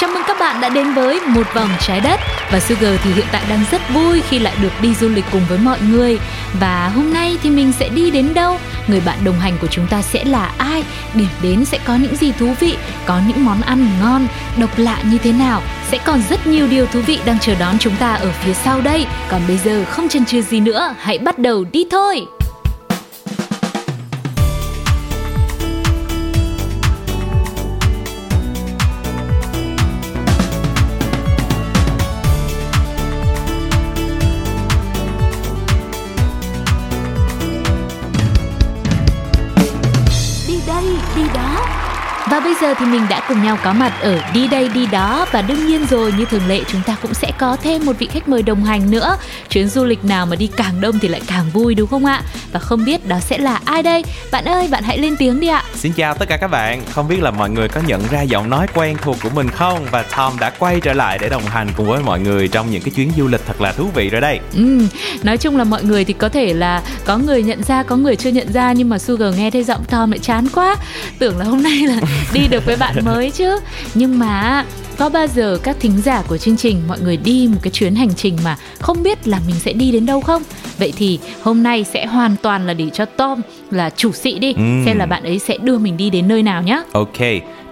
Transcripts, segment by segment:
Chào mừng các bạn đã đến với Một vòng trái đất Và Sugar thì hiện tại đang rất vui khi lại được đi du lịch cùng với mọi người Và hôm nay thì mình sẽ đi đến đâu? Người bạn đồng hành của chúng ta sẽ là ai? Điểm đến sẽ có những gì thú vị? Có những món ăn ngon, độc lạ như thế nào? Sẽ còn rất nhiều điều thú vị đang chờ đón chúng ta ở phía sau đây Còn bây giờ không chần chừ gì nữa, hãy bắt đầu đi thôi! Đây đi đó và bây giờ thì mình đã cùng nhau có mặt ở đi đây đi đó. Và đương nhiên rồi như thường lệ chúng ta cũng sẽ có thêm một vị khách mời đồng hành nữa. Chuyến du lịch nào mà đi càng đông thì lại càng vui đúng không ạ? Và không biết đó sẽ là ai đây? Bạn ơi bạn hãy lên tiếng đi ạ. Xin chào tất cả các bạn, không biết là mọi người có nhận ra giọng nói quen thuộc của mình không? Và Tom đã quay trở lại để đồng hành cùng với mọi người trong những cái chuyến du lịch thật là thú vị rồi đây. Ừ, nói chung là mọi người thì có thể là có người nhận ra, có người chưa nhận ra. Nhưng mà Sugar nghe thấy giọng Tom lại chán quá. Tưởng là hôm nay là đi được với bạn mới chứ. Nhưng mà có bao giờ các thính giả của chương trình mọi người đi một cái chuyến hành trình mà không biết là mình sẽ đi đến đâu không? Vậy thì hôm nay sẽ hoàn toàn là để cho Tom là chủ sĩ đi, Ừm. xem là bạn ấy sẽ đưa mình đi đến nơi nào nhá. Ok,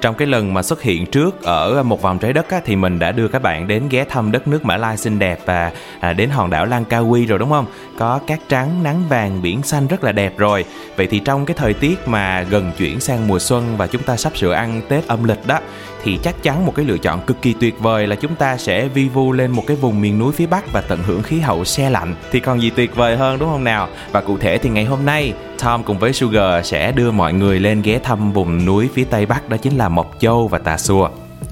trong cái lần mà xuất hiện trước ở một vòng trái đất á, thì mình đã đưa các bạn đến ghé thăm đất nước Mã Lai xinh đẹp và à, đến hòn đảo Langkawi rồi đúng không? Có cát trắng, nắng vàng, biển xanh rất là đẹp rồi. Vậy thì trong cái thời tiết mà gần chuyển sang mùa xuân và chúng ta sắp sửa ăn Tết âm lịch đó thì chắc chắn một cái lựa chọn cực kỳ tuyệt vời là chúng ta sẽ vi vu lên một cái vùng miền núi phía Bắc và tận hưởng khí hậu se lạnh. Thì còn gì tuyệt vời hơn, đúng không nào? Và cụ thể thì ngày hôm nay, Tom cùng với Sugar sẽ đưa mọi người lên ghé thăm vùng núi phía Tây Bắc, đó chính là Mộc Châu và Tà Xùa.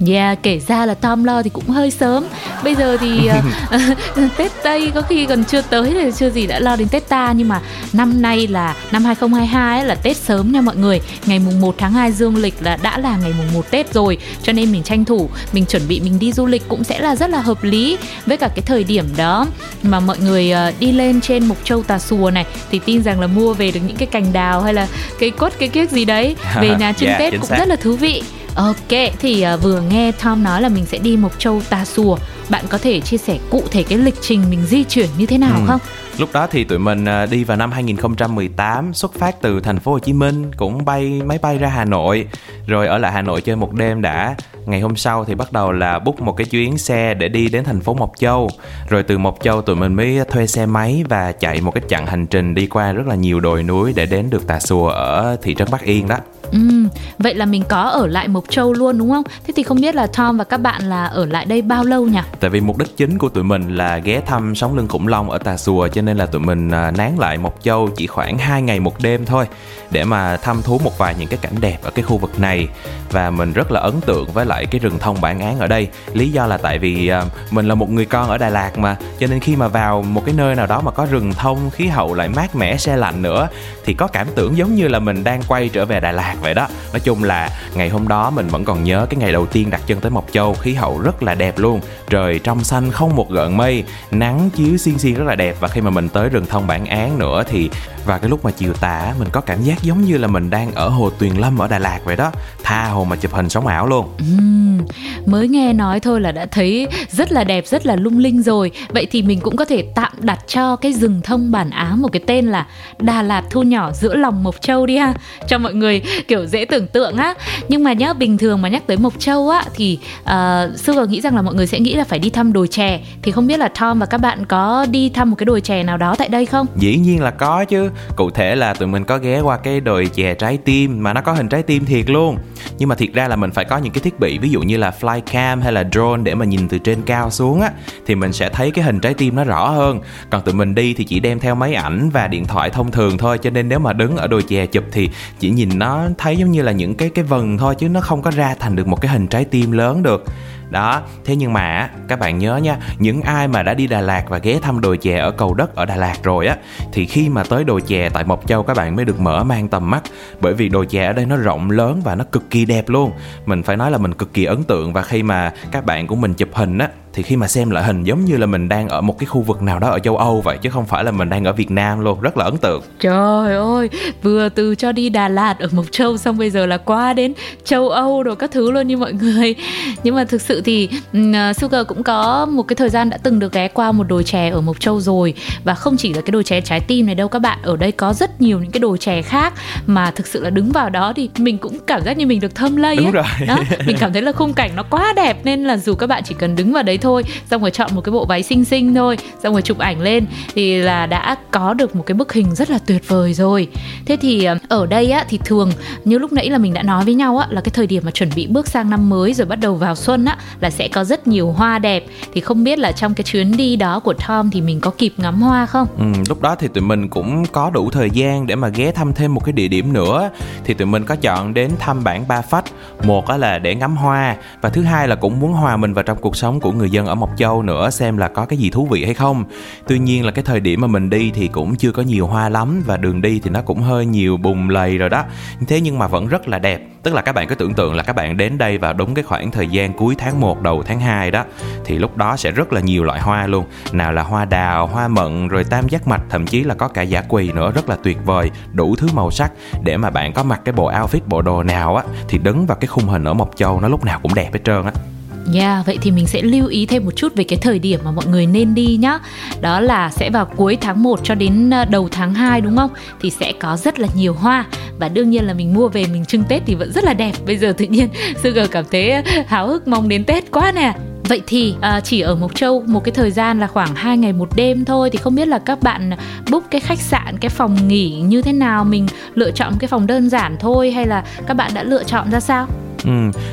Yeah, kể ra là Tom lo thì cũng hơi sớm. Bây giờ thì ờ, Tết Tây có khi còn chưa tới thì chưa gì đã lo đến Tết ta. Nhưng mà năm nay là năm 2022 ấy là Tết sớm nha mọi người. Ngày mùng 1 tháng 2 dương lịch là đã là ngày mùng 1 Tết rồi. Cho nên mình tranh thủ, mình chuẩn bị mình đi du lịch cũng sẽ là rất là hợp lý. Với cả cái thời điểm đó mà mọi người ờ, đi lên trên Mộc Châu Tà Xùa này Thì tin rằng là mua về được những cái cành đào hay là cây quất cây kiếc gì đấy Về nhà trưng Dạ, Tết cũng xác. rất là thú vị Ok, thì à, vừa nghe Tom nói là mình sẽ đi Mộc Châu Tà Xùa Bạn có thể chia sẻ cụ thể cái lịch trình mình di chuyển như thế nào Ừ. không? Lúc đó thì tụi mình à, đi vào năm 2018 xuất phát từ thành phố Hồ Chí Minh cũng bay máy bay ra Hà Nội rồi ở lại Hà Nội chơi một đêm đã. Ngày hôm sau thì bắt đầu là book một cái chuyến xe để đi đến thành phố Mộc Châu. Rồi từ Mộc Châu tụi mình mới thuê xe máy và chạy một cái chặng hành trình đi qua rất là nhiều đồi núi để đến được Tà Xùa ở thị trấn Bắc Yên đó. Ừ, vậy là mình có ở lại Mộc Châu luôn đúng không? Thế thì không biết là Tom và các bạn là ở lại đây bao lâu nhỉ? Tại vì mục đích chính của tụi mình là ghé thăm sóng lưng khủng long ở Tà Xùa cho nên là tụi mình à, nán lại Mộc Châu chỉ khoảng 2 ngày một đêm thôi để mà thăm thú một vài những cái cảnh đẹp ở cái khu vực này và mình rất là ấn tượng với lại cái rừng thông bản án ở đây. Lý do là tại vì à, mình là một người con ở Đà Lạt mà cho nên khi mà vào một cái nơi nào đó mà có rừng thông, khí hậu lại mát mẻ se lạnh nữa thì có cảm tưởng giống như là mình đang quay trở về Đà Lạt vậy đó. Nói chung là ngày hôm đó mình vẫn còn nhớ cái ngày đầu tiên đặt chân tới Mộc Châu, khí hậu rất là đẹp luôn. Trời trong xanh không một gợn mây, nắng chiếu xiên xiên rất là đẹp và khi mà mình tới rừng thông bản án nữa thì và cái lúc mà chiều tà mình có cảm giác giống như là mình đang ở hồ Tuyền Lâm ở Đà Lạt vậy đó. Tha hồ mà chụp hình sống ảo luôn. Ừm, mới nghe nói thôi là đã thấy rất là đẹp, rất là lung linh rồi. Vậy thì mình cũng có thể tạm đặt cho cái rừng thông bản Á một cái tên là Đà Lạt thu nhỏ giữa lòng Mộc Châu đi ha, cho mọi người kiểu dễ tưởng tượng á. Nhưng mà nhá, bình thường mà nhắc tới Mộc Châu á thì uh, Sugar nghĩ rằng là mọi người sẽ nghĩ là phải đi thăm đồi chè. Thì không biết là Tom và các bạn có đi thăm một cái đồi chè nào đó tại đây không? Dĩ nhiên là có chứ cụ thể là tụi mình có ghé qua cái đồi chè trái tim, mà nó có hình trái tim thiệt luôn. Nhưng mà thiệt ra là mình phải có những cái thiết bị, ví dụ như là flycam hay là drone để mà nhìn từ trên cao xuống á, thì mình sẽ thấy cái hình trái tim nó rõ hơn. Còn tụi mình đi thì chỉ đem theo máy ảnh và điện thoại thông thường thôi, cho nên nếu mà đứng ở đồi chè chụp thì chỉ nhìn nó thấy giống như là những cái cái vần thôi, chứ nó không có ra thành được một cái hình trái tim lớn được đó, thế nhưng mà, các bạn nhớ nha, những ai mà đã đi Đà Lạt và ghé thăm đồi chè ở cầu đất ở Đà Lạt rồi á, thì khi mà tới đồi chè tại Mộc Châu các bạn mới được mở mang tầm mắt. Bởi vì đồi chè ở đây nó rộng lớn và nó cực kỳ đẹp luôn. Mình phải nói là mình cực kỳ ấn tượng và khi mà các bạn của mình chụp hình á thì khi mà xem lại hình giống như là mình đang ở một cái khu vực nào đó ở châu Âu vậy chứ không phải là mình đang ở Việt Nam luôn rất là ấn tượng trời ơi vừa từ cho đi Đà Lạt ở Mộc Châu xong bây giờ là qua đến châu Âu rồi các thứ luôn như mọi người nhưng mà thực sự thì uh, Sugar cũng có một cái thời gian đã từng được ghé qua một đồi chè ở Mộc Châu rồi và không chỉ là cái đồi chè trái tim này đâu các bạn ở đây có rất nhiều những cái đồi chè khác mà thực sự là đứng vào đó thì mình cũng cảm giác như mình được thơm lây Đúng ấy. rồi. đó mình cảm thấy là khung cảnh nó quá đẹp nên là dù các bạn chỉ cần đứng vào đấy thôi xong rồi chọn một cái bộ váy xinh xinh thôi xong rồi chụp ảnh lên thì là đã có được một cái bức hình rất là tuyệt vời rồi. Thế thì ờ, ở đây á thì thường như lúc nãy là mình đã nói với nhau á là cái thời điểm mà chuẩn bị bước sang năm mới rồi bắt đầu vào xuân á là sẽ có rất nhiều hoa đẹp. Thì không biết là trong cái chuyến đi đó của Tom thì mình có kịp ngắm hoa không? Ừ, lúc đó thì tụi mình cũng có đủ thời gian để mà ghé thăm thêm một cái địa điểm nữa. Thì tụi mình có chọn đến thăm bản Ba Phách. Một á là để ngắm hoa và thứ hai là cũng muốn hòa mình vào trong cuộc sống của người dân ở Mộc Châu nữa xem là có cái gì thú vị hay không. Tuy nhiên là cái thời điểm mà mình đi thì cũng chưa có nhiều hoa lắm và đường đi thì nó cũng hơi nhiều bùn lầy rồi đó. Thế nhưng mà vẫn rất là đẹp. Tức là các bạn cứ tưởng tượng là các bạn đến đây vào đúng cái khoảng thời gian cuối tháng 1 đầu tháng 2 đó, thì lúc đó sẽ rất là nhiều loại hoa luôn. Nào là hoa đào, hoa mận, rồi tam giác mạch, thậm chí là có cả giả quỳ nữa, rất là tuyệt vời, đủ thứ màu sắc. Để mà bạn có mặc cái bộ outfit bộ đồ nào á, thì đứng vào cái khung hình ở Mộc Châu nó lúc nào cũng đẹp hết trơn á. Yeah, vậy thì mình sẽ lưu ý thêm một chút về cái thời điểm mà mọi người nên đi nhá. Đó là sẽ vào cuối tháng 1 cho đến ờ, đầu tháng 2 đúng không? Thì sẽ có rất là nhiều hoa và đương nhiên là mình mua về mình trưng Tết thì vẫn rất là đẹp. Bây giờ tự nhiên Sugar cảm thấy háo hức mong đến Tết quá nè. Vậy thì à, chỉ ở Mộc Châu một cái thời gian là khoảng 2 ngày một đêm thôi thì không biết là các bạn book cái khách sạn, cái phòng nghỉ như thế nào mình lựa chọn cái phòng đơn giản thôi hay là các bạn đã lựa chọn ra sao? Ừ,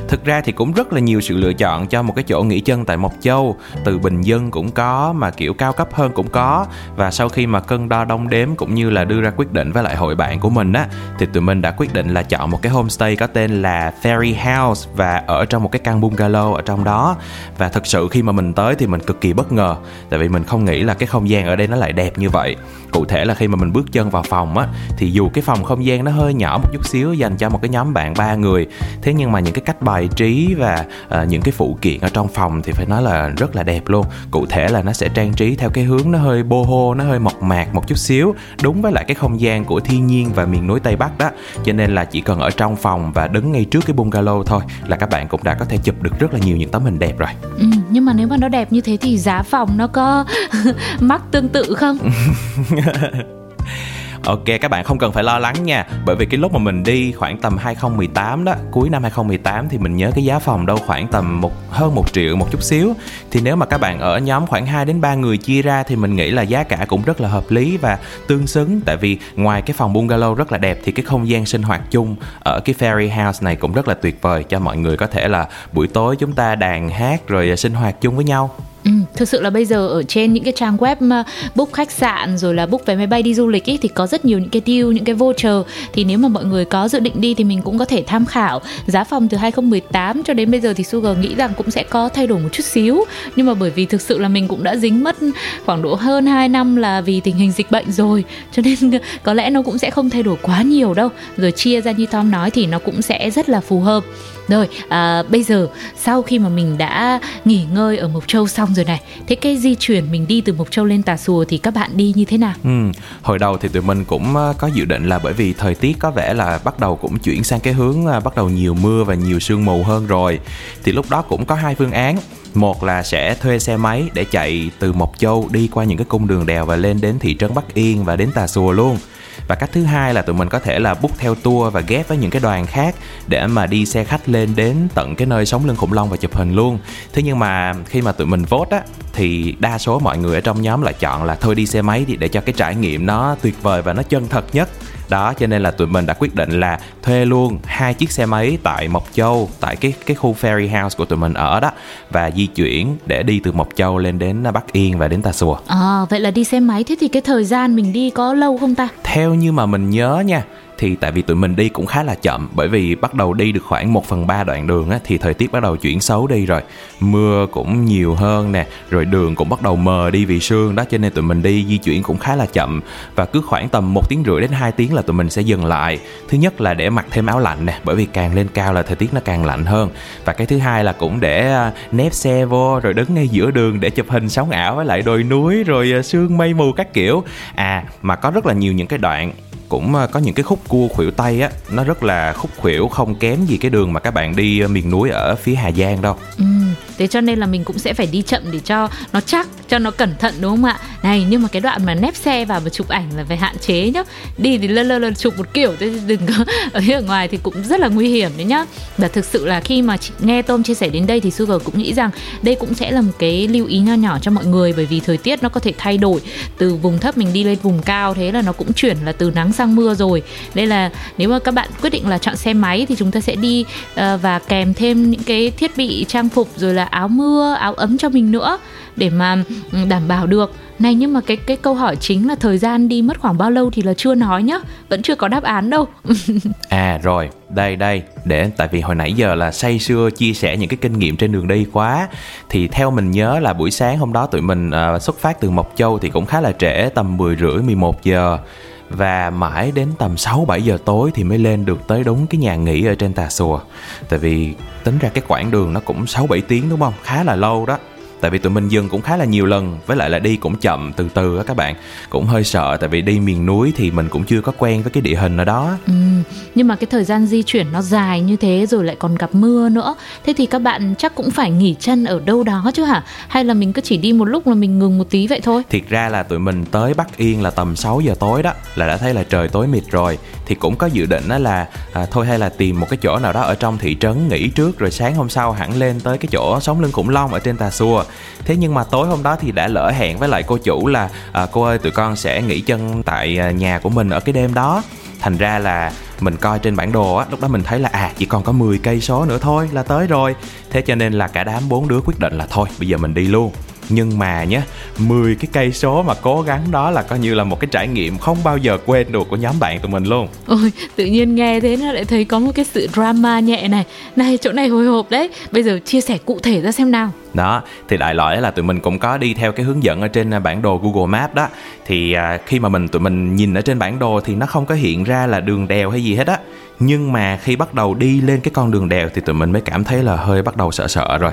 thực ra thì cũng rất là nhiều sự lựa chọn cho một cái chỗ nghỉ chân tại Mộc Châu. Từ bình dân cũng có, mà kiểu cao cấp hơn cũng có. Và sau khi mà cân đo đong đếm cũng như là đưa ra quyết định với lại hội bạn của mình á Thì tụi mình đã quyết định là chọn một cái homestay có tên là Fairy House Và ở trong một cái căn bungalow ở trong đó. Và thực sự khi mà mình tới thì mình cực kỳ bất ngờ Tại vì mình không nghĩ là cái không gian ở đây nó lại đẹp như vậy. Cụ thể là khi mà mình bước chân vào phòng á Thì dù cái phòng không gian nó hơi nhỏ một chút xíu dành cho một cái nhóm bạn ba người Thế nhưng mà những cái cách bài trí và à, những cái phụ kiện ở trong phòng thì phải nói là rất là đẹp luôn. Cụ thể là nó sẽ trang trí theo cái hướng nó hơi boho nó hơi mộc mạc một chút xíu đúng với lại cái không gian của thiên nhiên và miền núi tây bắc đó. Cho nên là chỉ cần ở trong phòng và đứng ngay trước cái bungalow thôi là các bạn cũng đã có thể chụp được rất là nhiều những tấm hình đẹp rồi. Ừ, nhưng mà nếu mà nó đẹp như thế thì giá phòng nó có mắc tương tự không? Ok, các bạn không cần phải lo lắng nha. Bởi vì cái lúc mà mình đi khoảng tầm 2018 đó, Cuối năm 2018 thì mình nhớ cái giá phòng đâu khoảng tầm một, hơn một triệu, một chút xíu. Thì nếu mà các bạn ở nhóm khoảng 2 đến 3 người chia ra Thì mình nghĩ là giá cả cũng rất là hợp lý và tương xứng. Tại vì ngoài cái phòng bungalow rất là đẹp Thì cái không gian sinh hoạt chung ở cái Fairy House này cũng rất là tuyệt vời Cho mọi người có thể là buổi tối chúng ta đàn hát rồi à, sinh hoạt chung với nhau. Ừ, thực sự là bây giờ ở trên những cái trang web mà book khách sạn rồi là book vé máy bay đi du lịch ý, thì có rất nhiều những cái deal, những cái voucher. Thì nếu mà mọi người có dự định đi thì mình cũng có thể tham khảo. Giá phòng từ 2018 cho đến bây giờ thì Sugar nghĩ rằng cũng sẽ có thay đổi một chút xíu. Nhưng mà bởi vì thực sự là mình cũng đã dính mất khoảng độ hơn 2 năm là vì tình hình dịch bệnh rồi cho nên có lẽ nó cũng sẽ không thay đổi quá nhiều đâu. Rồi chia ra như Tom nói thì nó cũng sẽ rất là phù hợp. Rồi à, bây giờ sau khi mà mình đã nghỉ ngơi ở Mộc Châu xong rồi này. Thế cái di chuyển mình đi từ Mộc Châu lên Tà Xùa thì các bạn đi như thế nào? Ừ, hồi đầu thì tụi mình cũng ờ, có dự định là bởi vì thời tiết có vẻ là bắt đầu cũng chuyển sang cái hướng ờ, bắt đầu nhiều mưa và nhiều sương mù hơn rồi. Thì lúc đó cũng có hai phương án. Một là sẽ thuê xe máy để chạy từ Mộc Châu đi qua những cái cung đường đèo và lên đến thị trấn Bắc Yên và đến Tà Xùa luôn và cách thứ hai là tụi mình có thể là book theo tour và ghép với những cái đoàn khác để mà đi xe khách lên đến tận cái nơi sống lưng khủng long và chụp hình luôn. Thế nhưng mà khi mà tụi mình vote á, thì đa số mọi người ở trong nhóm lại chọn là thôi đi xe máy đi để cho cái trải nghiệm nó tuyệt vời và nó chân thật nhất đó cho nên là tụi mình đã quyết định là thuê luôn hai chiếc xe máy tại Mộc Châu tại cái cái khu ferry house của tụi mình ở đó và di chuyển để đi từ Mộc Châu lên đến Bắc Yên và đến Tà Xùa À, vậy là đi xe máy thế thì cái thời gian mình đi có lâu không ta? theo như mà mình nhớ nha thì tại vì tụi mình đi cũng khá là chậm bởi vì bắt đầu đi được khoảng 1 phần 3 đoạn đường á, thì thời tiết bắt đầu chuyển xấu đi rồi. Mưa cũng nhiều hơn nè rồi đường cũng bắt đầu mờ đi vì sương đó cho nên tụi mình đi di chuyển cũng khá là chậm. Và cứ khoảng tầm một tiếng rưỡi đến 2 tiếng là tụi mình sẽ dừng lại. Thứ nhất là để mặc thêm áo lạnh nè bởi vì càng lên cao là thời tiết nó càng lạnh hơn. Và cái thứ hai là cũng để à, nép xe vô rồi đứng ngay giữa đường để chụp hình sóng ảo với lại đồi núi rồi à, sương mây mù các kiểu. À mà có rất là nhiều những cái đoạn cũng ờ, có những cái khúc cua khuỷu tay á nó rất là khúc khuỷu không kém gì cái đường mà các bạn đi ờ, miền núi ở phía Hà Giang đâu. Ừ, thế cho nên là mình cũng sẽ phải đi chậm để cho nó chắc, cho nó cẩn thận đúng không ạ? Này, nhưng mà cái đoạn mà nép xe vào và chụp ảnh là phải hạn chế nhá. Đi thì lơ lơ lơ chụp một kiểu thế đừng có ở ở ngoài thì cũng rất là nguy hiểm đấy nhá. Và thực sự là khi mà chị nghe Tôm chia sẻ đến đây thì Sugar cũng nghĩ rằng đây cũng sẽ là một cái lưu ý nho nhỏ cho mọi người bởi vì thời tiết nó có thể thay đổi từ vùng thấp mình đi lên vùng cao thế là nó cũng chuyển là từ nắng sang mưa rồi. Đây là nếu mà các bạn quyết định là chọn xe máy thì chúng ta sẽ đi ờ, và kèm thêm những cái thiết bị trang phục rồi là áo mưa, áo ấm cho mình nữa để mà ừ, đảm bảo được. Này nhưng mà cái cái câu hỏi chính là thời gian đi mất khoảng bao lâu thì là chưa nói nhá, vẫn chưa có đáp án đâu. À rồi, đây đây, để tại vì hồi nãy giờ là say sưa chia sẻ những cái kinh nghiệm trên đường đi quá thì theo mình nhớ là buổi sáng hôm đó tụi mình uh, xuất phát từ Mộc Châu thì cũng khá là trễ tầm 10 rưỡi 11 giờ và mãi đến tầm 6 7 giờ tối thì mới lên được tới đúng cái nhà nghỉ ở trên Tà Xùa. Tại vì tính ra cái quãng đường nó cũng 6 7 tiếng đúng không? Khá là lâu đó. Tại vì tụi mình dừng cũng khá là nhiều lần Với lại là đi cũng chậm từ từ á các bạn. Cũng hơi sợ tại vì đi miền núi Thì mình cũng chưa có quen với cái địa hình ở đó Ừ, nhưng mà cái thời gian di chuyển nó dài như thế rồi lại còn gặp mưa nữa. Thế thì các bạn chắc cũng phải nghỉ chân ở đâu đó chứ hả? Hay là mình cứ chỉ đi một lúc là mình ngừng một tí vậy thôi? Thiệt ra là tụi mình tới Bắc Yên là tầm 6 giờ tối đó Là đã thấy là trời tối mịt rồi. Thì cũng có dự định đó là à, Thôi hay là tìm một cái chỗ nào đó ở trong thị trấn nghỉ trước Rồi sáng hôm sau hẳn lên tới cái chỗ sống lưng khủng long ở trên Tà Xùa Thế nhưng mà tối hôm đó thì đã lỡ hẹn với lại cô chủ là à, Cô ơi tụi con sẽ nghỉ chân tại à, nhà của mình ở cái đêm đó. Thành ra là mình coi trên bản đồ á lúc đó mình thấy là à chỉ còn có 10 cây số nữa thôi là tới rồi. Thế cho nên là cả đám bốn đứa quyết định là thôi bây giờ mình đi luôn nhưng mà nhé 10 cái cây số mà cố gắng đó là coi như là một cái trải nghiệm không bao giờ quên được của nhóm bạn tụi mình luôn. Ôi, tự nhiên nghe thế nó lại thấy có một cái sự drama nhẹ này. Này, chỗ này hồi hộp đấy. Bây giờ chia sẻ cụ thể ra xem nào. Đó thì đại loại là tụi mình cũng có đi theo cái hướng dẫn ở trên à, bản đồ Google Maps đó. Thì à, khi mà mình tụi mình nhìn ở trên bản đồ thì nó không có hiện ra là đường đèo hay gì hết á nhưng mà khi bắt đầu đi lên cái con đường đèo thì tụi mình mới cảm thấy là hơi bắt đầu sợ sợ rồi.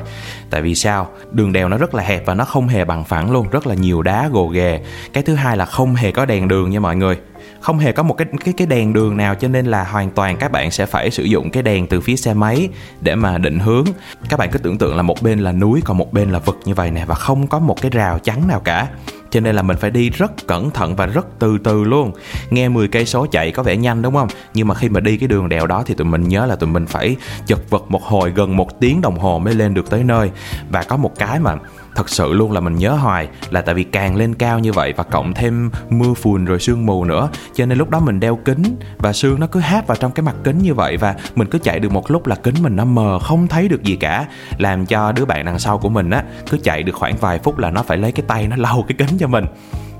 Tại vì sao? Đường đèo nó rất là hẹp và nó không hề bằng phẳng luôn, rất là nhiều đá gồ ghề. Cái thứ hai là không hề có đèn đường nha mọi người. Không hề có một cái cái cái đèn đường nào cho nên là hoàn toàn các bạn sẽ phải sử dụng cái đèn từ phía xe máy để mà định hướng. Các bạn cứ tưởng tượng là một bên là núi, còn một bên là vực như vậy nè, và không có một cái rào chắn nào cả cho nên là mình phải đi rất cẩn thận và rất từ từ luôn. Nghe 10 cây số chạy có vẻ nhanh, đúng không? Nhưng mà khi mà đi cái đường đèo đó thì tụi mình nhớ là tụi mình phải chật vật một hồi, gần một tiếng đồng hồ mới lên được tới nơi. Và có một cái mà thật sự luôn là mình nhớ hoài là tại vì càng lên cao như vậy và cộng thêm mưa phùn rồi sương mù nữa. Cho nên lúc đó mình đeo kính và sương nó cứ hát vào trong cái mặt kính như vậy và mình cứ chạy được một lúc là kính mình nó mờ, không thấy được gì cả. Làm cho đứa bạn đằng sau của mình á, cứ chạy được khoảng vài phút là nó phải lấy cái tay nó lau cái kính cho mình.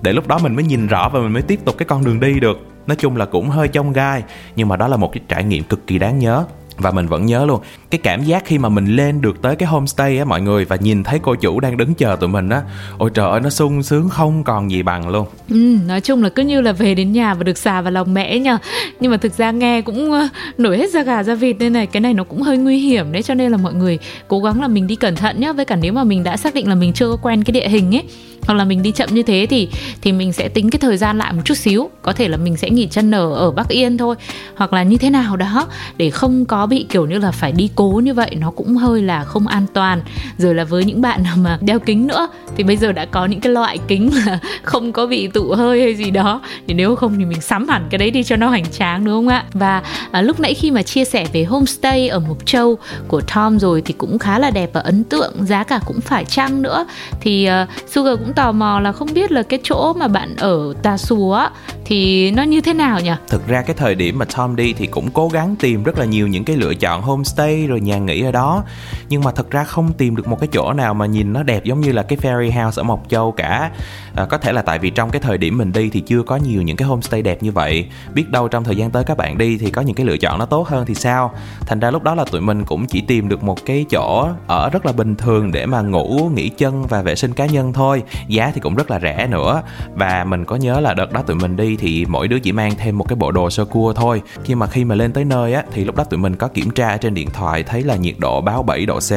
Để lúc đó mình mới nhìn rõ và mình mới tiếp tục cái con đường đi được. Nói chung là cũng hơi chông gai, nhưng mà đó là một cái trải nghiệm cực kỳ đáng nhớ và mình vẫn nhớ luôn cái cảm giác khi mà mình lên được tới cái homestay á mọi người và nhìn thấy cô chủ đang đứng chờ tụi mình á ôi trời ơi nó sung sướng không còn gì bằng luôn. Ừ, Nói chung là cứ như là về đến nhà và được xà vào lòng mẹ nhờ. Nhưng mà thực ra nghe cũng nổi hết da gà da vịt nên này Cái này nó cũng hơi nguy hiểm đấy Cho nên là mọi người cố gắng là mình đi cẩn thận nhé Với cả nếu mà mình đã xác định là mình chưa có quen cái địa hình ấy hoặc là mình đi chậm như thế thì thì mình sẽ tính cái thời gian lại một chút xíu. Có thể là mình sẽ nghỉ chân ở ở Bắc Yên thôi hoặc là như thế nào đó để không có bị kiểu như là phải đi cố như vậy nó cũng hơi là không an toàn. Rồi là với những bạn nào mà đeo kính nữa thì bây giờ đã có những cái loại kính là không có bị tụ hơi hay gì đó. Thì nếu không thì mình sắm hẳn cái đấy đi cho nó hoành tráng đúng không ạ? Và à, lúc nãy khi mà chia sẻ về homestay ở Mộc Châu của Tom rồi thì cũng khá là đẹp và ấn tượng giá cả cũng phải chăng nữa. Thì uh, Sugar cũng tò mò là không biết là cái chỗ mà bạn ở Tà Xùa thì nó như thế nào nhỉ? Thực ra cái thời điểm mà Tom đi thì cũng cố gắng tìm rất là nhiều những cái lựa chọn homestay rồi nhà nghỉ ở đó. Nhưng mà thật ra không tìm được một cái chỗ nào mà nhìn nó đẹp giống như là cái Fairy House ở Mộc Châu cả. À, có thể là tại vì trong cái thời điểm mình đi thì chưa có nhiều những cái homestay đẹp như vậy. Biết đâu trong thời gian tới các bạn đi thì có những cái lựa chọn nó tốt hơn thì sao? Thành ra lúc đó là tụi mình cũng chỉ tìm được một cái chỗ ở rất là bình thường để mà ngủ nghỉ chân và vệ sinh cá nhân thôi. Giá thì cũng rất là rẻ nữa. Và mình có nhớ là đợt đó tụi mình đi thì mỗi đứa chỉ mang thêm một cái bộ đồ sơ cua thôi. Khi mà khi mà lên tới nơi á thì lúc đó tụi mình có kiểm tra trên điện thoại thấy là nhiệt độ báo 7 độ C.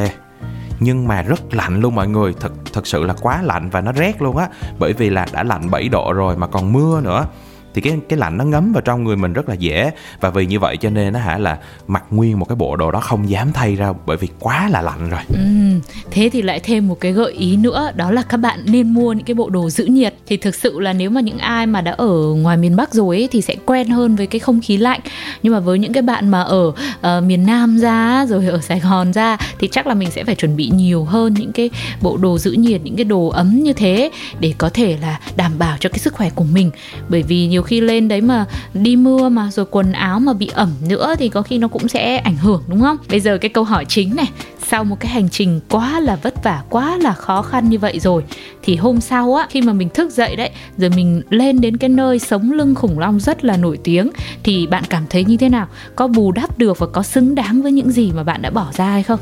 Nhưng mà rất lạnh luôn mọi người, thật thật sự là quá lạnh và nó rét luôn á. Bởi vì là đã lạnh 7 độ rồi mà còn mưa nữa thì cái cái lạnh nó ngấm vào trong người mình rất là dễ. Và vì như vậy cho nên nó hả là mặc nguyên một cái bộ đồ đó không dám thay ra bởi vì quá là lạnh rồi. Ừ, thế thì lại thêm một cái gợi ý nữa đó là các bạn nên mua những cái bộ đồ giữ nhiệt. Thì thực sự là nếu mà những ai mà đã ở ngoài miền Bắc rồi ấy, thì sẽ quen hơn với cái không khí lạnh. Nhưng mà với những cái bạn mà ở uh, miền Nam ra rồi ở Sài Gòn ra thì chắc là mình sẽ phải chuẩn bị nhiều hơn những cái bộ đồ giữ nhiệt những cái đồ ấm như thế để có thể là đảm bảo cho cái sức khỏe của mình. Bởi vì nhiều khi lên đấy mà đi mưa mà, rồi quần áo mà bị ẩm nữa thì có khi nó cũng sẽ ảnh hưởng, đúng không? Bây giờ cái câu hỏi chính này, sau một cái hành trình quá là vất vả, quá là khó khăn như vậy rồi, thì hôm sau á, khi mà mình thức dậy đấy, rồi mình lên đến cái nơi sống lưng khủng long rất là nổi tiếng, thì bạn cảm thấy như thế nào? Có bù đắp được và có xứng đáng với những gì mà bạn đã bỏ ra hay không?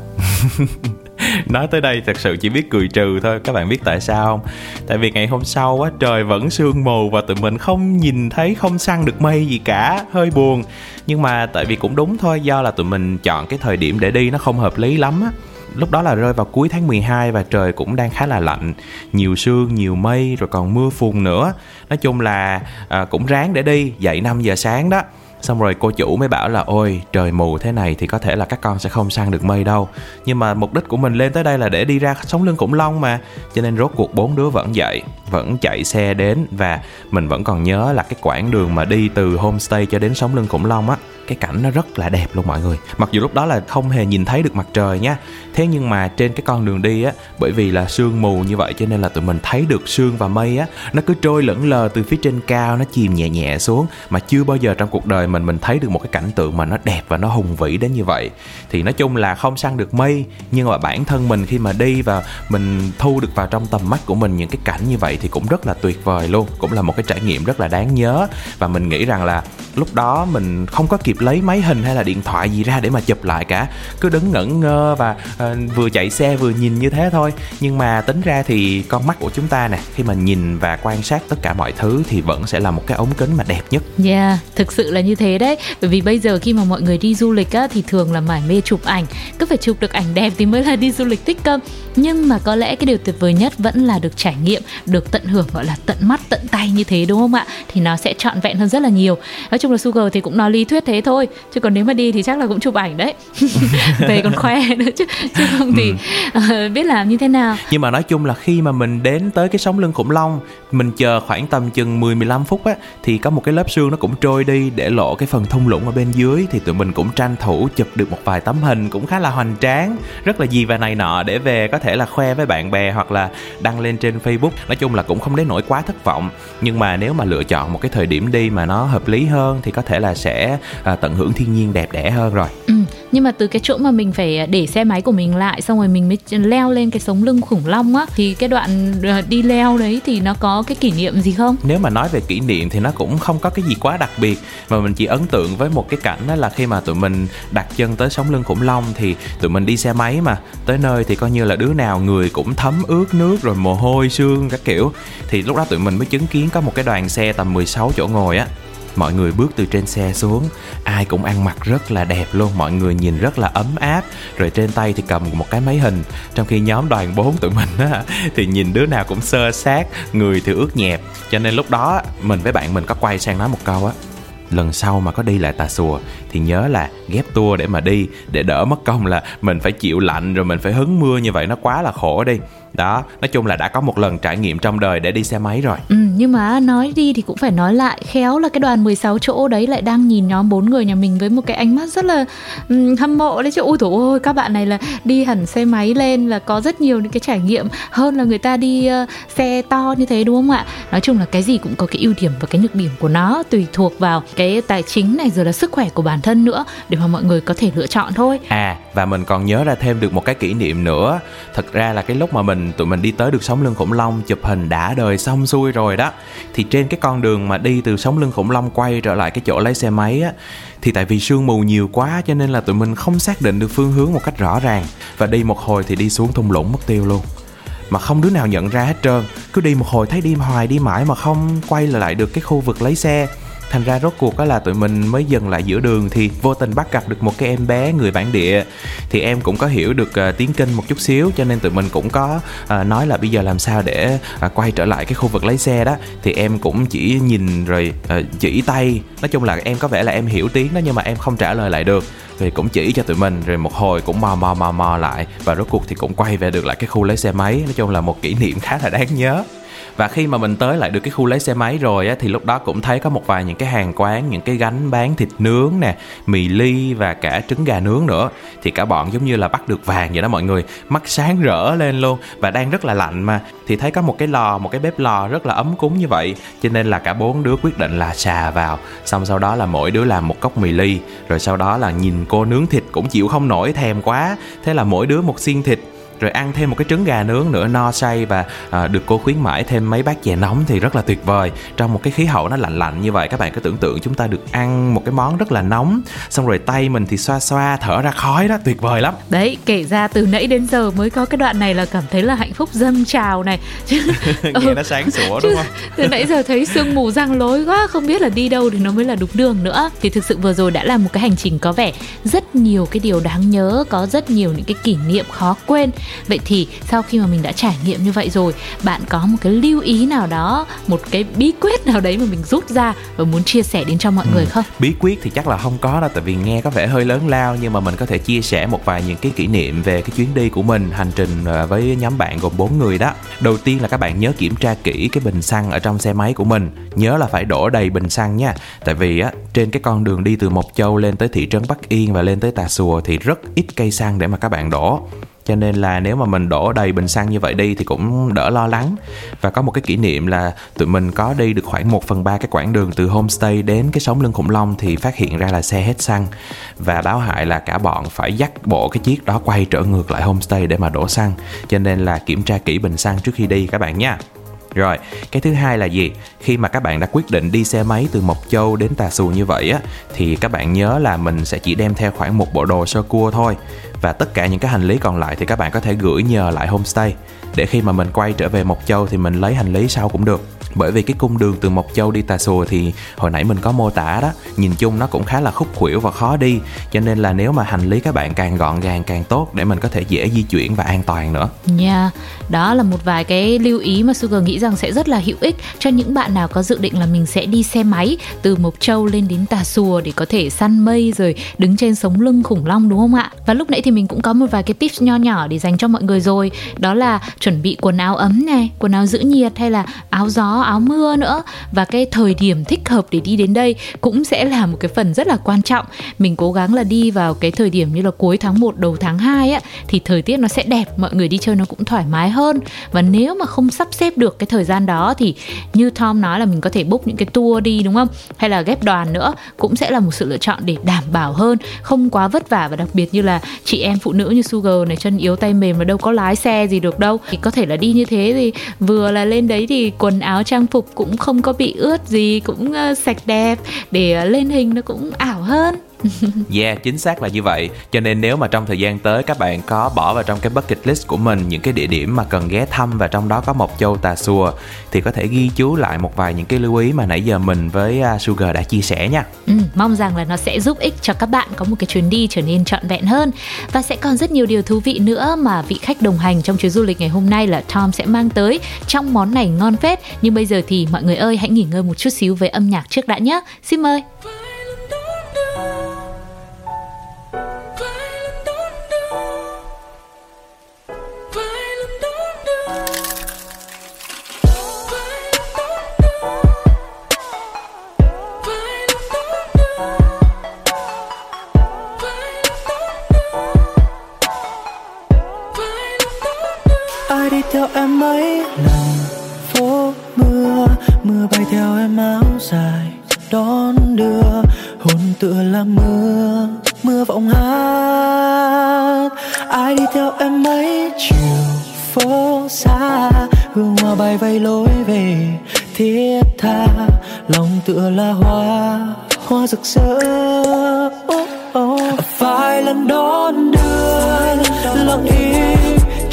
nói tới đây thật sự chỉ biết cười trừ thôi. Các bạn biết tại sao không? Tại vì ngày hôm sau á trời vẫn sương mù và tụi mình không nhìn thấy không săn được mây gì cả. Hơi buồn. Nhưng mà tại vì cũng đúng thôi do là tụi mình chọn cái thời điểm để đi nó không hợp lý lắm á. Lúc đó là rơi vào cuối tháng 12 và trời cũng đang khá là lạnh. Nhiều sương nhiều mây rồi còn mưa phùn nữa. Nói chung là à, cũng ráng để đi. Dậy 5 giờ sáng đó xong rồi cô chủ mới bảo là, ôi, trời mù thế này thì có thể là các con sẽ không săn được mây đâu. Nhưng mà mục đích của mình lên tới đây là để đi ra sống lưng khủng long mà. Cho nên rốt cuộc bốn đứa vẫn dậy, vẫn chạy xe đến và mình vẫn còn nhớ là cái quãng đường mà đi từ homestay cho đến sống lưng khủng long á. Cái cảnh nó rất là đẹp luôn mọi người. Mặc dù lúc đó là không hề nhìn thấy được mặt trời nha. Thế nhưng mà trên cái con đường đi á, bởi vì là sương mù như vậy cho nên là tụi mình thấy được sương và mây á, nó cứ trôi lững lờ từ phía trên cao, nó chìm nhẹ nhẹ xuống mà chưa bao giờ trong cuộc đời mình mình thấy được một cái cảnh tượng mà nó đẹp và nó hùng vĩ đến như vậy. Thì nói chung là không săn được mây nhưng mà bản thân mình khi mà đi và mình thu được vào trong tầm mắt của mình những cái cảnh như vậy thì cũng rất là tuyệt vời luôn cũng là một cái trải nghiệm rất là đáng nhớ. Và mình nghĩ rằng là lúc đó mình không có kịp lấy máy hình hay là điện thoại gì ra để mà chụp lại cả cứ đứng ngẩn ngơ và uh, vừa chạy xe vừa nhìn như thế thôi. Nhưng mà tính ra thì con mắt của chúng ta nè khi mà nhìn và quan sát tất cả mọi thứ thì vẫn sẽ là một cái ống kính mà đẹp nhất. Yeah, thực sự là như thế đấy. Bởi vì bây giờ khi mà mọi người đi du lịch á thì thường là mải mê chụp ảnh, cứ phải chụp được ảnh đẹp thì mới là đi du lịch tích cơm nhưng mà có lẽ cái điều tuyệt vời nhất vẫn là được trải nghiệm, được tận hưởng gọi là tận mắt tận tay như thế đúng không ạ? Thì nó sẽ trọn vẹn hơn rất là nhiều. Nói chung là Sugar thì cũng nói lý thuyết thế thôi, chứ còn nếu mà đi thì chắc là cũng chụp ảnh đấy. Về còn khoe nữa chứ, chứ không thì ừ. uh, biết làm như thế nào. Nhưng mà nói chung là khi mà mình đến tới cái sống lưng khủng long, mình chờ khoảng tầm chừng 10 15 phút á thì có một cái lớp xương nó cũng trôi đi để lộ cái phần thung lũng ở bên dưới thì tụi mình cũng tranh thủ chụp được một vài tấm hình cũng khá là hoành tráng, rất là gì và này nọ để về có thể là khoe với bạn bè hoặc là đăng lên trên Facebook. Nói chung là cũng không đến nỗi quá thất vọng, nhưng mà nếu mà lựa chọn một cái thời điểm đi mà nó hợp lý hơn thì có thể là sẽ à, tận hưởng thiên nhiên đẹp đẽ hơn rồi. Ừ, nhưng mà từ cái chỗ mà mình phải để xe máy của mình lại xong rồi mình mới leo lên cái sống lưng khủng long á thì cái đoạn ờ, đi leo đấy thì nó có cái kỷ niệm gì không nếu mà nói về kỷ niệm thì nó cũng không có cái gì quá đặc biệt mà mình chỉ ấn tượng với một cái cảnh đó là khi mà tụi mình đặt chân tới sống lưng khủng long thì tụi mình đi xe máy mà tới nơi thì coi như là đứa nào người cũng thấm ướt nước rồi mồ hôi xương các kiểu. Thì lúc đó tụi mình mới chứng kiến có một cái đoàn xe tầm 16 chỗ ngồi á. Mọi người bước từ trên xe xuống, ai cũng ăn mặc rất là đẹp luôn, mọi người nhìn rất là ấm áp. Rồi trên tay thì cầm một cái máy hình, trong khi nhóm đoàn bốn tụi mình á, thì nhìn đứa nào cũng sơ sát, người thì ướt nhẹp. Cho nên lúc đó mình với bạn mình có quay sang nói một câu á lần sau mà có đi lại Tà Xùa thì nhớ là ghép tour để mà đi, để đỡ mất công là mình phải chịu lạnh rồi mình phải hứng mưa như vậy, nó quá là khổ đi đó nói chung là đã có một lần trải nghiệm trong đời để đi xe máy rồi. Ừ, nhưng mà nói đi thì cũng phải nói lại khéo là cái đoàn 16 chỗ đấy lại đang nhìn nhóm bốn người nhà mình với một cái ánh mắt rất là um, hâm mộ đấy chứ. Ui dồi ôi các bạn này là đi hẳn xe máy lên là có rất nhiều những cái trải nghiệm hơn là người ta đi uh, xe to như thế đúng không ạ? Nói chung là cái gì cũng có cái ưu điểm và cái nhược điểm của nó tùy thuộc vào cái tài chính này rồi là sức khỏe của bản thân nữa để mà mọi người có thể lựa chọn thôi. À và mình còn nhớ ra thêm được một cái kỷ niệm nữa. Thật ra là cái lúc mà mình, tụi mình đi tới được sống lưng khủng long, chụp hình đã đời xong xuôi rồi đó. Thì trên cái con đường mà đi từ sống lưng khủng long quay trở lại cái chỗ lấy xe máy á, thì tại vì sương mù nhiều quá cho nên là tụi mình không xác định được phương hướng một cách rõ ràng. Và đi một hồi thì đi xuống thung lũng mất tiêu luôn. Mà không đứa nào nhận ra hết trơn. Cứ đi một hồi thấy đi hoài đi mãi mà không quay lại được cái khu vực lấy xe thành ra rốt cuộc đó là tụi mình mới dừng lại giữa đường thì vô tình bắt gặp được một cái em bé người bản địa. Thì em cũng có hiểu được uh, tiếng kinh một chút xíu cho nên tụi mình cũng có uh, nói là bây giờ làm sao để uh, quay trở lại cái khu vực lấy xe đó. Thì em cũng chỉ nhìn rồi uh, chỉ tay. Nói chung là em có vẻ là em hiểu tiếng đó nhưng mà em không trả lời lại được. Thì cũng chỉ cho tụi mình rồi một hồi cũng mò mò mò mò lại và rốt cuộc thì cũng quay về được lại cái khu lấy xe máy. Nói chung là một kỷ niệm khá là đáng nhớ và khi mà mình tới lại được cái khu lấy xe máy rồi á, thì lúc đó cũng thấy có một vài những cái hàng quán, những cái gánh bán thịt nướng nè, mì ly và cả trứng gà nướng nữa. Thì cả bọn giống như là bắt được vàng vậy đó mọi người. Mắt sáng rỡ lên luôn và đang rất là lạnh mà. Thì thấy có một cái lò, một cái bếp lò rất là ấm cúng như vậy. Cho nên là cả bốn đứa quyết định là xà vào. Xong sau đó là mỗi đứa làm một cốc mì ly. Rồi sau đó là nhìn cô nướng thịt cũng chịu không nổi, thèm quá. Thế là mỗi đứa một xiên thịt rồi ăn thêm một cái trứng gà nướng nữa no say và à, được cô khuyến mãi thêm mấy bát chè nóng thì rất là tuyệt vời. Trong một cái khí hậu nó lạnh lạnh như vậy các bạn cứ tưởng tượng chúng ta được ăn một cái món rất là nóng. Xong rồi tay mình thì xoa xoa thở ra khói đó tuyệt vời lắm. Đấy kể ra từ nãy đến giờ mới có cái đoạn này là cảm thấy là hạnh phúc dâng trào này. Chứ nghe Ừ. nó sáng sủa đúng không? từ nãy giờ thấy sương mù răng lối quá không biết là đi đâu thì nó mới là đúng đường nữa. Thì thực sự vừa rồi đã là một cái hành trình có vẻ rất nhiều cái điều đáng nhớ có rất nhiều những cái kỷ niệm khó quên. Vậy thì sau khi mà mình đã trải nghiệm như vậy rồi bạn có một cái lưu ý nào đó một cái bí quyết nào đấy mà mình rút ra và muốn chia sẻ đến cho mọi người không? bí quyết thì chắc là không có đâu tại vì nghe có vẻ hơi lớn lao nhưng mà mình có thể chia sẻ một vài những cái kỷ niệm về cái chuyến đi của mình hành trình ờ, với nhóm bạn gồm bốn người đó. Đầu tiên là các bạn nhớ kiểm tra kỹ cái bình xăng ở trong xe máy của mình nhớ là phải đổ đầy bình xăng nha. Tại vì á, trên cái con đường đi từ mộc châu lên tới thị trấn bắc yên và lên tới tà xùa thì rất ít cây xăng để mà các bạn đổ. Cho nên là nếu mà mình đổ đầy bình xăng như vậy đi thì cũng đỡ lo lắng. Và có một cái kỷ niệm là tụi mình có đi được khoảng 1 phần ba cái quãng đường từ homestay đến cái sống lưng khủng long thì phát hiện ra là xe hết xăng. Và báo hại là cả bọn phải dắt bộ cái chiếc đó quay trở ngược lại homestay để mà đổ xăng. Cho nên là kiểm tra kỹ bình xăng trước khi đi các bạn nha rồi, cái thứ hai là gì? Khi mà các bạn đã quyết định đi xe máy từ Mộc Châu đến Tà Xù như vậy á thì các bạn nhớ là mình sẽ chỉ đem theo khoảng một bộ đồ sơ cua thôi và tất cả những cái hành lý còn lại thì các bạn có thể gửi nhờ lại homestay để khi mà mình quay trở về Mộc Châu thì mình lấy hành lý sau cũng được. Bởi vì cái cung đường từ Mộc Châu đi Tà Xùa thì hồi nãy mình có mô tả đó, nhìn chung nó cũng khá là khúc khuỷu và khó đi, cho nên là nếu mà hành lý các bạn càng gọn gàng càng tốt để mình có thể dễ di chuyển và an toàn nữa. Nha, đó là một vài cái lưu ý mà Sugar nghĩ rằng sẽ rất là hữu ích cho những bạn nào có dự định là mình sẽ đi xe máy từ Mộc Châu lên đến Tà Xùa để có thể săn mây rồi đứng trên sống lưng khủng long đúng không ạ? Và lúc nãy thì mình cũng có một vài cái tips nho nhỏ để dành cho mọi người rồi, đó là chuẩn bị quần áo ấm này, quần áo giữ nhiệt hay là áo gió, áo mưa nữa và cái thời điểm thích hợp để đi đến đây cũng sẽ là một cái phần rất là quan trọng. Mình cố gắng là đi vào cái thời điểm như là cuối tháng 1 đầu tháng 2 á thì thời tiết nó sẽ đẹp, mọi người đi chơi nó cũng thoải mái hơn và nếu mà không sắp xếp được cái thời gian đó thì như Tom nói là mình có thể book những cái tour đi đúng không? Hay là ghép đoàn nữa cũng sẽ là một sự lựa chọn để đảm bảo hơn, không quá vất vả và đặc biệt như là chị em phụ nữ như Sugar này chân yếu tay mềm mà đâu có lái xe gì được đâu thì có thể là đi như thế thì vừa là lên đấy thì quần áo trang phục cũng không có bị ướt gì cũng uh, sạch đẹp để uh, lên hình nó cũng ảo hơn. Yeah, chính xác là như vậy. Cho nên nếu mà trong thời gian tới các bạn có bỏ vào trong cái bucket list của mình những cái địa điểm mà cần ghé thăm và trong đó có Mộc Châu Tà Xùa thì có thể ghi chú lại một vài những cái lưu ý mà nãy giờ mình với à, Sugar đã chia sẻ nha. Ừ, mong rằng là nó sẽ giúp ích cho các bạn có một cái chuyến đi trở nên trọn vẹn hơn và sẽ còn rất nhiều điều thú vị nữa mà vị khách đồng hành trong chuyến du lịch ngày hôm nay là Tom sẽ mang tới trong món này ngon phết nhưng bây giờ thì mọi người ơi hãy nghỉ ngơi một chút xíu với âm nhạc trước đã nhé xin mời theo là lần phố mưa mưa bay theo em áo dài đón đưa hồn tựa là mưa mưa vọng hát. Ai đi theo em mấy chiều phố xa hương hoa bay vây lối về thiết tha. Lòng tựa là hoa hoa rực rỡ. Oh, oh. vài lần đón đưa lặng yêu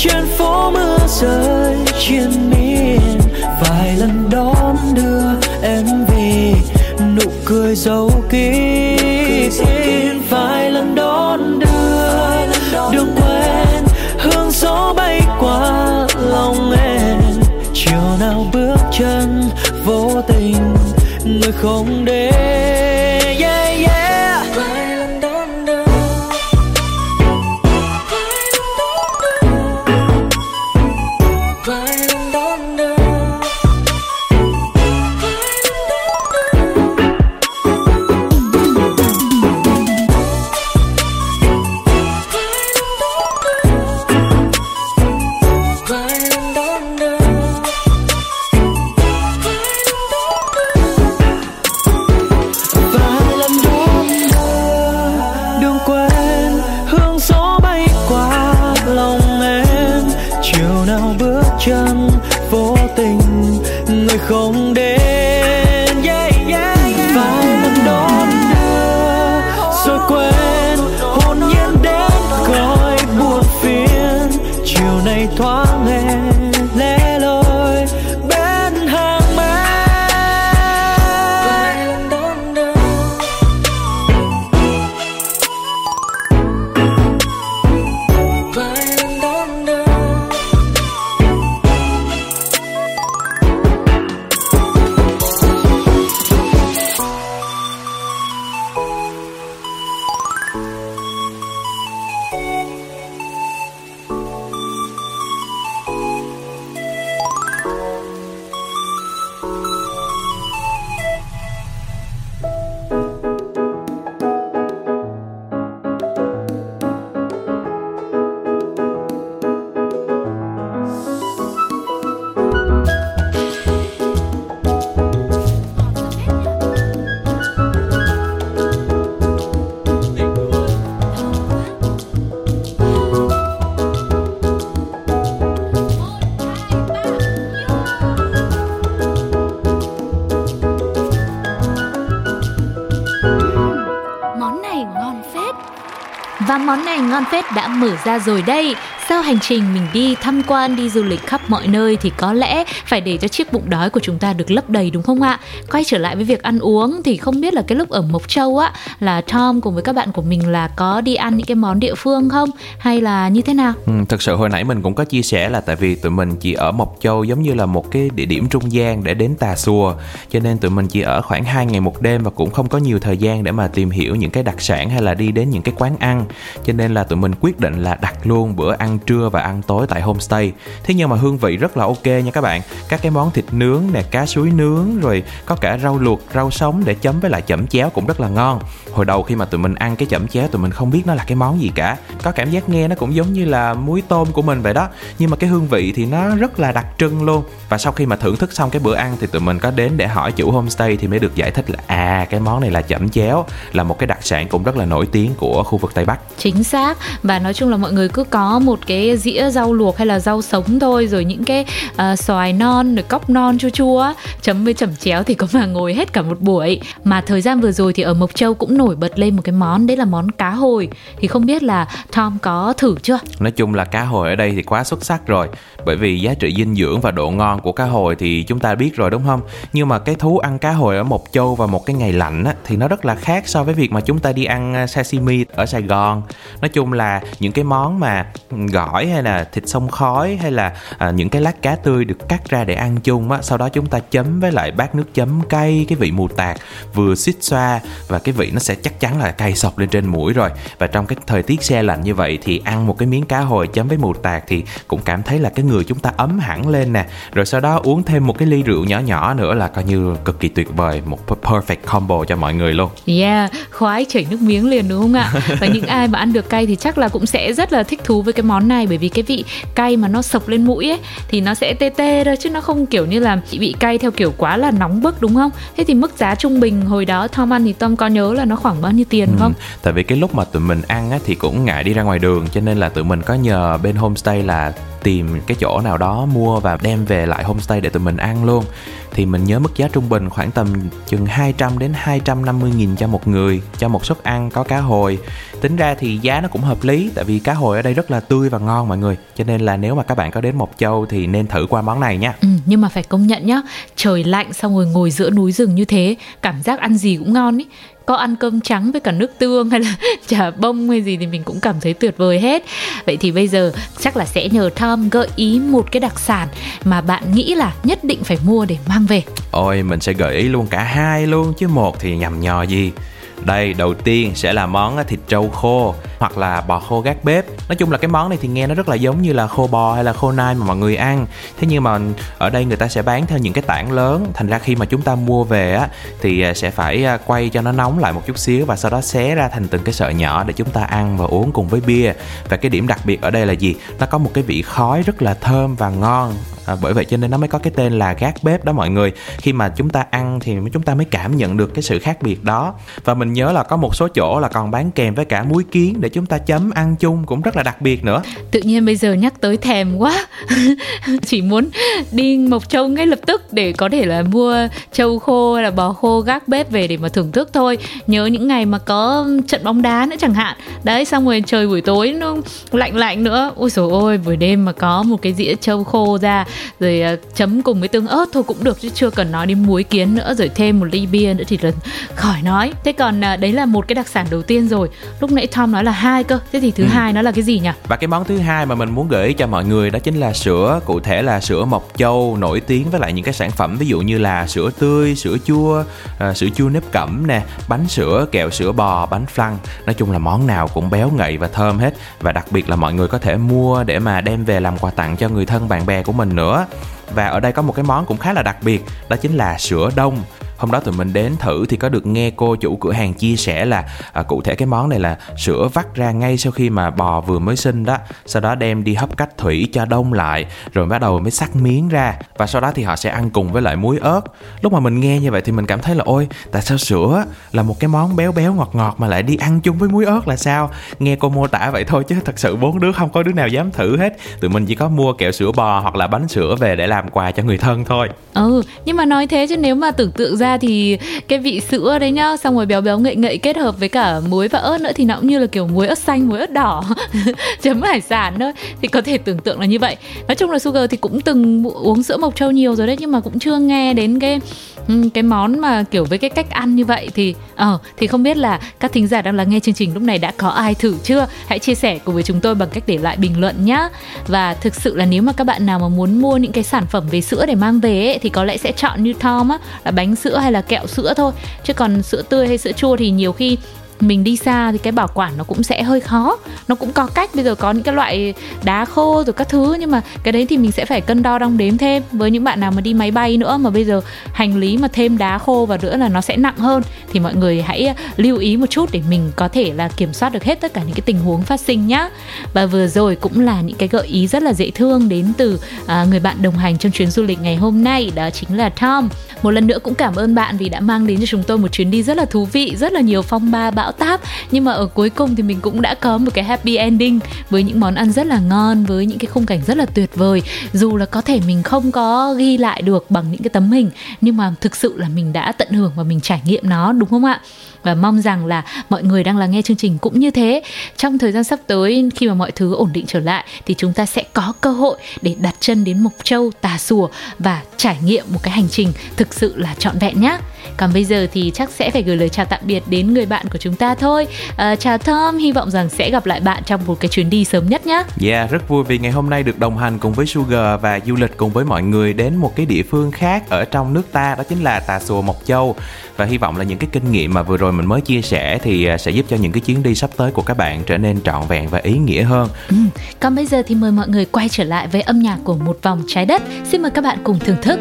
trên phố mưa rơi trên miền vài lần đón đưa em về, nụ cười dấu kín. Vài lần đón đưa, đường quen, hương gió bay qua lòng em. Chiều nào bước chân, vô tình, người không đến. Fanpage đã mở ra rồi đây. Sau hành trình mình đi tham quan, đi du lịch khắp mọi nơi Thì có lẽ phải để cho chiếc bụng đói của chúng ta được lấp đầy đúng không ạ? Quay trở lại với việc ăn uống Thì không biết là cái lúc ở Mộc Châu á Là Tom cùng với các bạn của mình là có đi ăn những cái món địa phương không? Hay là như thế nào? Ừ, thực sự hồi nãy mình cũng có chia sẻ là tại vì tụi mình chỉ ở Mộc Châu giống như là một cái địa điểm trung gian để đến Tà Xùa cho nên tụi mình chỉ ở khoảng 2 ngày một đêm và cũng không có nhiều thời gian để mà tìm hiểu những cái đặc sản hay là đi đến những cái quán ăn cho nên là tụi mình quyết định là đặt luôn bữa ăn trưa và ăn tối tại homestay. Thế nhưng mà hương vị rất là ok nha các bạn. Các cái món thịt nướng nè, cá suối nướng, rồi có cả rau luộc, rau sống để chấm với lại chẩm chéo cũng rất là ngon hồi đầu khi mà tụi mình ăn cái chẩm chéo tụi mình không biết nó là cái món gì cả. Có cảm giác nghe nó cũng giống như là muối tôm của mình vậy đó. Nhưng mà cái hương vị thì nó rất là đặc trưng luôn. Và sau khi mà thưởng thức xong cái bữa ăn thì tụi mình có đến để hỏi chủ homestay thì mới được giải thích là à cái món này là chẩm chéo là một cái đặc sản cũng rất là nổi tiếng của khu vực tây bắc. Chính xác. Và nói chung là mọi người cứ có một cái dĩa rau luộc hay là rau sống thôi rồi những cái uh, xoài non rồi cóc non chua chua chấm với chẩm chéo thì có mà ngồi hết cả một buổi. Mà thời gian vừa rồi thì ở mộc châu cũng nổi bật lên một cái món đấy là món cá hồi. Thì không biết là tom có thử chưa? Nói chung là cá hồi ở đây thì quá xuất sắc rồi. Bởi vì giá trị dinh dưỡng và độ ngon của cá hồi thì chúng ta biết rồi đúng không? Nhưng mà cái thú ăn cá hồi ở mộc châu vào một cái ngày lạnh á, thì nó rất là khác so với việc mà chúng ta đi ăn à, sashimi ở sài gòn. Nói chung là những cái món mà gỏi hay là thịt sông khói hay là à, những cái lát cá tươi được cắt ra để ăn chung á sau đó chúng ta chấm với lại bát nước chấm cay cái vị mù tạt vừa xít xoa và cái vị nó sẽ chắc chắn là cay sọc lên trên mũi rồi. Và trong cái thời tiết xe lạnh như vậy thì ăn một cái miếng cá hồi chấm với mù tạt thì cũng cảm thấy là cái người chúng ta ấm hẳn lên nè. Rồi sau đó uống thêm một cái ly rượu nhỏ nhỏ nữa là coi như cực kỳ tuyệt vời một perfect combo cho mọi người luôn. Yeah khoái chảy nước miếng liền đúng không ạ? Và những ai mà ăn được cay thì chắc là cũng sẽ rất là thích thú với cái món này. Bởi vì cái vị cay mà nó sộc lên mũi ấy thì nó sẽ tê tê thôi chứ nó không kiểu như là bị cay theo kiểu quá là nóng bức đúng không? Thế thì mức giá trung bình hồi đó Tom ăn thì Tom có nhớ là nó khoảng bao nhiêu tiền ừ, không? tại vì cái lúc mà tụi mình ăn á, thì cũng ngại đi ra ngoài đường cho nên là tụi mình có nhờ bên homestay là tìm cái chỗ nào đó mua và đem về lại homestay để tụi mình ăn luôn. Thì mình nhớ mức giá trung bình khoảng tầm chừng 200 đến 250 nghìn cho một người cho một suất ăn có cá hồi. Tính ra thì giá nó cũng hợp lý tại vì cá hồi ở đây rất là tươi và ngon mọi người. Cho nên là nếu mà các bạn có đến Mộc Châu thì nên thử qua món này nha. Ừ, nhưng mà phải công nhận nhá trời lạnh xong rồi ngồi giữa núi rừng như thế cảm giác ăn gì cũng ngon ý có ăn cơm trắng với cả nước tương hay là chả bông hay gì thì mình cũng cảm thấy tuyệt vời hết. Vậy thì bây giờ chắc là sẽ nhờ Tom gợi ý một cái đặc sản mà bạn nghĩ là nhất định phải mua để mang về. Ôi, mình sẽ gợi ý luôn cả hai luôn, chứ một thì nhầm nhò gì. Đây, đầu tiên sẽ là món thịt trâu khô hoặc là bò khô gác bếp. Nói chung là cái món này thì nghe nó rất là giống như là khô bò hay là khô nai mà mọi người ăn. Thế nhưng mà ở đây người ta sẽ bán theo những cái tảng lớn. Thành ra khi mà chúng ta mua về á thì à, sẽ phải à, quay cho nó nóng lại một chút xíu và sau đó xé ra thành từng cái sợi nhỏ để chúng ta ăn và uống cùng với bia. Và cái điểm đặc biệt ở đây là gì? Nó có một cái vị khói rất là thơm và ngon. À, bởi vậy cho nên nó mới có cái tên là gác bếp đó mọi người. Khi mà chúng ta ăn thì chúng ta mới cảm nhận được cái sự khác biệt đó. Và mình nhớ là có một số chỗ là còn bán kèm với cả muối kiến để chúng ta chấm ăn chung cũng rất là đặc biệt nữa. Tự nhiên bây giờ nhắc tới thèm quá. Chỉ muốn đi mộc châu ngay lập tức để có thể là mua trâu khô hay là bò khô gác bếp về để mà thưởng thức thôi. Nhớ những ngày mà có trận bóng đá nữa chẳng hạn. Đấy, xong rồi trời buổi tối nó lạnh lạnh nữa. Ôi rồi ôi, buổi đêm mà có một cái dĩa trâu khô ra, rồi à, chấm cùng với tương ớt thôi cũng được chứ chưa cần nói đến muối kiến nữa, rồi thêm một ly bia nữa thì là khỏi nói. Thế còn à, đấy là một cái đặc sản đầu tiên rồi. Lúc nãy Tom nói là hai cơ. Thế thì thứ ừ. hai nó là cái gì nhỉ? Và cái món thứ hai mà mình muốn gửi ý cho mọi người đó chính là sữa cụ thể là sữa mộc châu nổi tiếng với lại những cái sản phẩm ví dụ như là sữa tươi sữa chua uh, sữa chua nếp cẩm nè bánh sữa kẹo sữa bò bánh flan. Nói chung là món nào cũng béo ngậy và thơm hết. Và đặc biệt là mọi người có thể mua để mà đem về làm quà tặng cho người thân bạn bè của mình nữa. Và ở đây có một cái món cũng khá là đặc biệt đó chính là sữa đông hôm đó tụi mình đến thử thì có được nghe cô chủ cửa hàng chia sẻ là à, cụ thể cái món này là sữa vắt ra ngay sau khi mà bò vừa mới sinh đó. Sau đó đem đi hấp cách thủy cho đông lại rồi bắt đầu mới sắc miếng ra. Và sau đó thì họ sẽ ăn cùng với lại muối ớt. Lúc mà mình nghe như vậy thì mình cảm thấy là ôi tại sao sữa là một cái món béo béo ngọt ngọt mà lại đi ăn chung với muối ớt là sao? Nghe cô mô tả vậy thôi chứ thật sự bốn đứa không có đứa nào dám thử hết. Tụi mình chỉ có mua kẹo sữa bò hoặc là bánh sữa về để làm quà cho người thân thôi. Ừ nhưng mà nói thế chứ nếu mà tưởng tượng ra thì cái vị sữa đấy nhá, xong rồi béo béo ngậy ngậy kết hợp với cả muối và ớt nữa thì nó cũng như là kiểu muối ớt xanh, muối ớt đỏ, chấm hải sản thôi. Thì có thể tưởng tượng là như vậy. Nói chung là sugar thì cũng từng uống sữa mộc châu nhiều rồi đấy, nhưng mà cũng chưa nghe đến cái ừ, cái món mà kiểu với cái cách ăn như vậy thì ờ uh, thì không biết là các thính giả đang lắng nghe chương trình lúc này đã có ai thử chưa? Hãy chia sẻ cùng với chúng tôi bằng cách để lại bình luận nhé và thực sự là nếu mà các bạn nào mà muốn mua những cái sản phẩm về sữa để mang về ấy, thì có lẽ sẽ chọn như Tom á là bánh sữa hay là kẹo sữa thôi. Chứ còn sữa tươi hay sữa chua thì nhiều khi mình đi xa thì cái bảo quản nó cũng sẽ hơi khó. Nó cũng có cách bây giờ có những cái loại đá khô rồi các thứ nhưng mà cái đấy thì mình sẽ phải cân đo đong đếm thêm. Với những bạn nào mà đi máy bay nữa mà bây giờ hành lý mà thêm đá khô vào nữa là nó sẽ nặng hơn thì mọi người hãy lưu ý một chút để mình có thể là kiểm soát được hết tất cả những cái tình huống phát sinh nhá. Và vừa rồi cũng là những cái gợi ý rất là dễ thương đến từ à, người bạn đồng hành trong chuyến du lịch ngày hôm nay đó chính là Tom. Một lần nữa cũng cảm ơn bạn vì đã mang đến cho chúng tôi một chuyến đi rất là thú vị rất là nhiều phong ba bão táp. Nhưng mà ở cuối cùng thì mình cũng đã có một cái happy ending với những món ăn rất là ngon, với những cái khung cảnh rất là tuyệt vời. Dù là có thể mình không có ghi lại được bằng những cái tấm hình, nhưng mà thực sự là mình đã tận hưởng và mình trải nghiệm nó, đúng không ạ? Và mong rằng là mọi người đang lắng nghe chương trình cũng như thế. Trong thời gian sắp tới, khi mà mọi thứ ổn định trở lại, thì chúng ta sẽ có cơ hội để đặt chân đến mộc châu, tà sùa và trải nghiệm một cái hành trình thực sự là trọn vẹn nhé còn bây giờ thì chắc sẽ phải gửi lời chào tạm biệt đến người bạn của chúng ta thôi à, chào Tom hy vọng rằng sẽ gặp lại bạn trong một cái chuyến đi sớm nhất nhé Yeah, rất vui vì ngày hôm nay được đồng hành cùng với Sugar và du lịch cùng với mọi người đến một cái địa phương khác ở trong nước ta đó chính là Tà Xùa Mộc Châu và hy vọng là những cái kinh nghiệm mà vừa rồi mình mới chia sẻ thì à, sẽ giúp cho những cái chuyến đi sắp tới của các bạn trở nên trọn vẹn và ý nghĩa hơn. Ừ. Còn bây giờ thì mời mọi người quay trở lại với âm nhạc của một vòng trái đất. Xin mời các bạn cùng thưởng thức.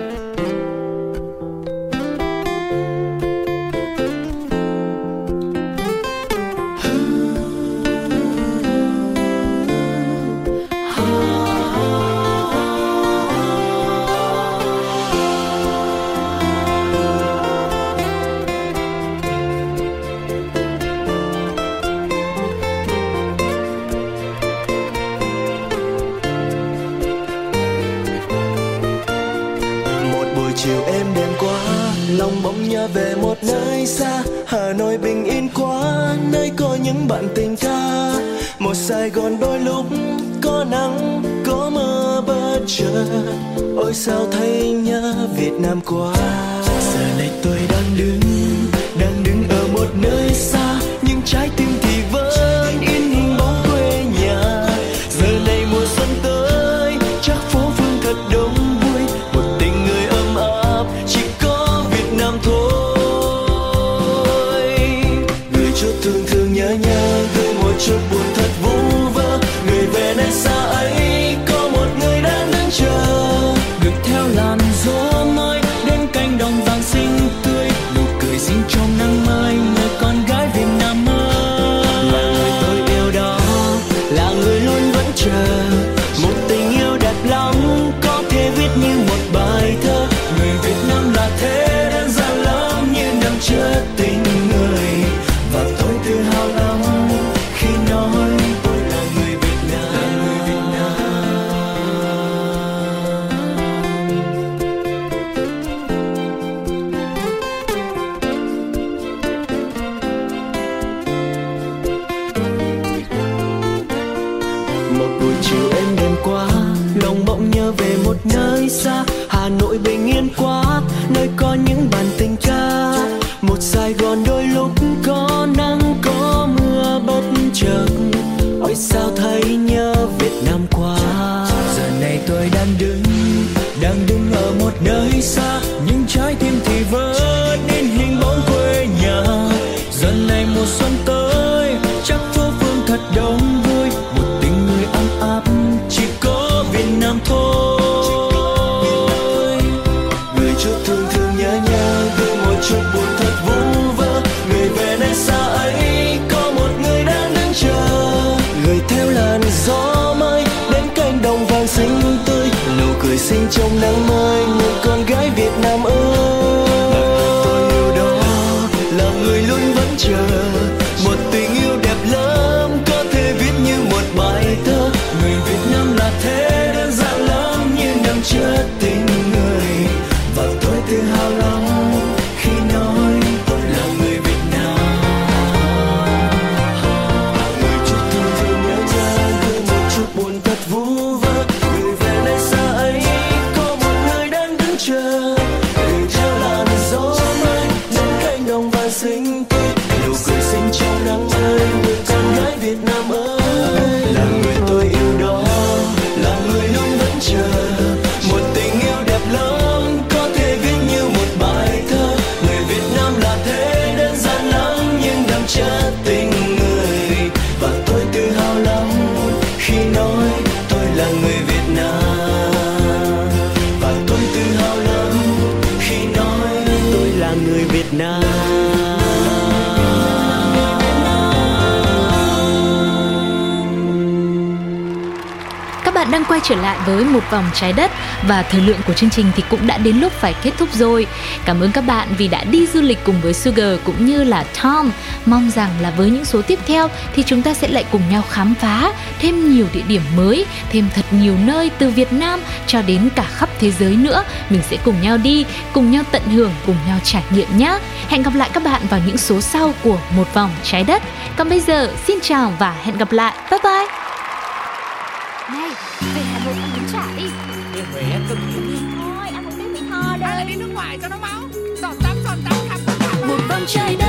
Năm qua bạn đang quay trở lại với một vòng trái đất và thời lượng của chương trình thì cũng đã đến lúc phải kết thúc rồi. Cảm ơn các bạn vì đã đi du lịch cùng với Sugar cũng như là Tom. Mong rằng là với những số tiếp theo thì chúng ta sẽ lại cùng nhau khám phá thêm nhiều địa điểm mới, thêm thật nhiều nơi từ Việt Nam cho đến cả khắp thế giới nữa. Mình sẽ cùng nhau đi, cùng nhau tận hưởng, cùng nhau trải nghiệm nhé. Hẹn gặp lại các bạn vào những số sau của một vòng trái đất. Còn bây giờ xin chào và hẹn gặp lại. Bye bye. Về Hà Nội ăn bún chả đi. Về Huế ăn cơm hến Thôi, ăn một tiếng Mỹ Tho Hay là đây đi. nước ngoài cho nó máu. Giọt tắm giọt tắm tất cả Một vòng trái đất